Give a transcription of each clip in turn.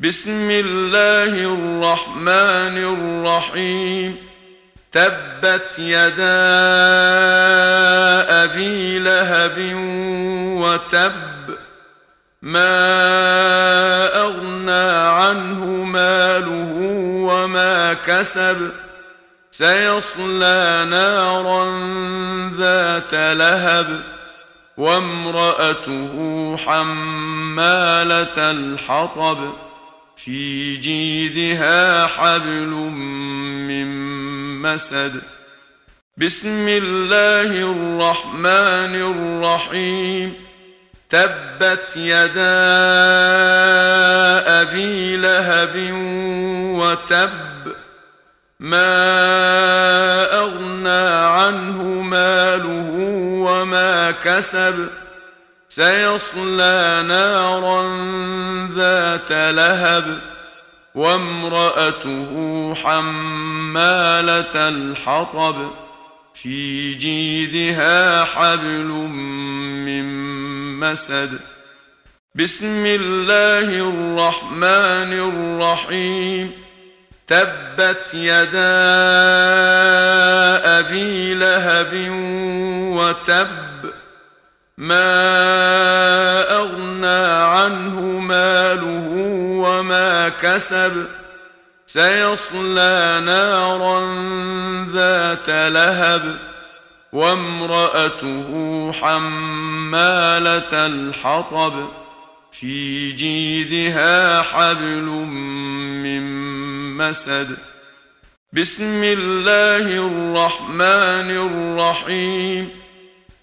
بسم الله الرحمن الرحيم تبت يدا ابي لهب وتب ما اغنى عنه ماله وما كسب سيصلى نارا ذات لهب وامراته حماله الحطب في جيدها حبل من مسد. بسم الله الرحمن الرحيم. تبت يدا أبي لهب وتب. ما أغنى عنه ماله وما كسب. سيصلى نارا ذات لهب وامرأته حمالة الحطب. في جيدها حبل من مسد. بسم الله الرحمن الرحيم. تبت يدا أبي لهب وتب ما اغنى عنه ماله وما كسب سيصلى نارا ذات لهب وامراته حماله الحطب في جيدها حبل من مسد بسم الله الرحمن الرحيم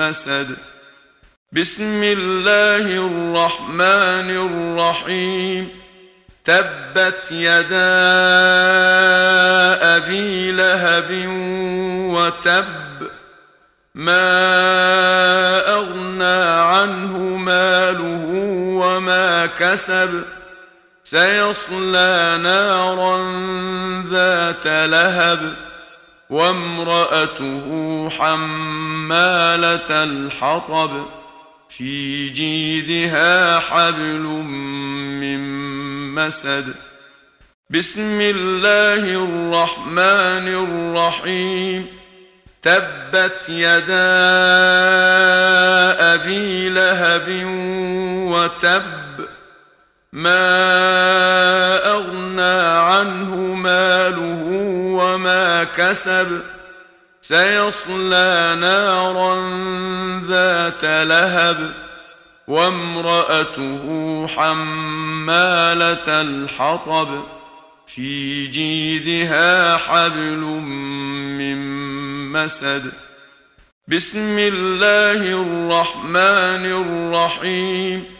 مسد بسم الله الرحمن الرحيم. تبت يدا أبي لهب وتب. ما أغنى عنه ماله وما كسب. سيصلى نارا ذات لهب. وامرأته حمالة الحطب في جيدها حبل من مسد. بسم الله الرحمن الرحيم. تبت يدا أبي لهب وتب ما اغنى عنه ماله وما كسب سيصلى نارا ذات لهب وامراته حماله الحطب في جيدها حبل من مسد بسم الله الرحمن الرحيم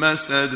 مسد